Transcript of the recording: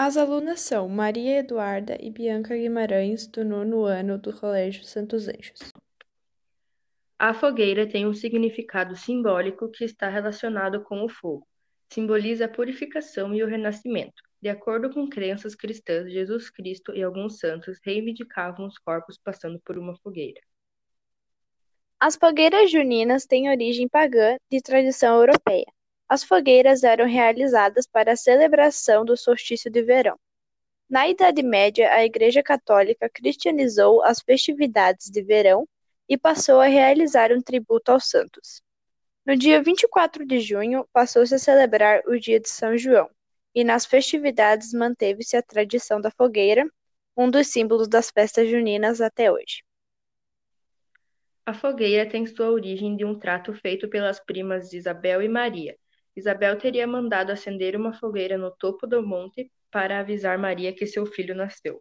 As alunas são Maria Eduarda e Bianca Guimarães, do nono ano do Colégio Santos Anjos. A fogueira tem um significado simbólico que está relacionado com o fogo. Simboliza a purificação e o renascimento. De acordo com crenças cristãs, Jesus Cristo e alguns santos reivindicavam os corpos passando por uma fogueira. As fogueiras juninas têm origem pagã de tradição europeia. As fogueiras eram realizadas para a celebração do solstício de verão. Na Idade Média, a Igreja Católica cristianizou as festividades de verão e passou a realizar um tributo aos santos. No dia 24 de junho, passou-se a celebrar o Dia de São João, e nas festividades manteve-se a tradição da fogueira, um dos símbolos das festas juninas até hoje. A fogueira tem sua origem de um trato feito pelas primas Isabel e Maria. Isabel teria mandado acender uma fogueira no topo do monte para avisar Maria que seu filho nasceu.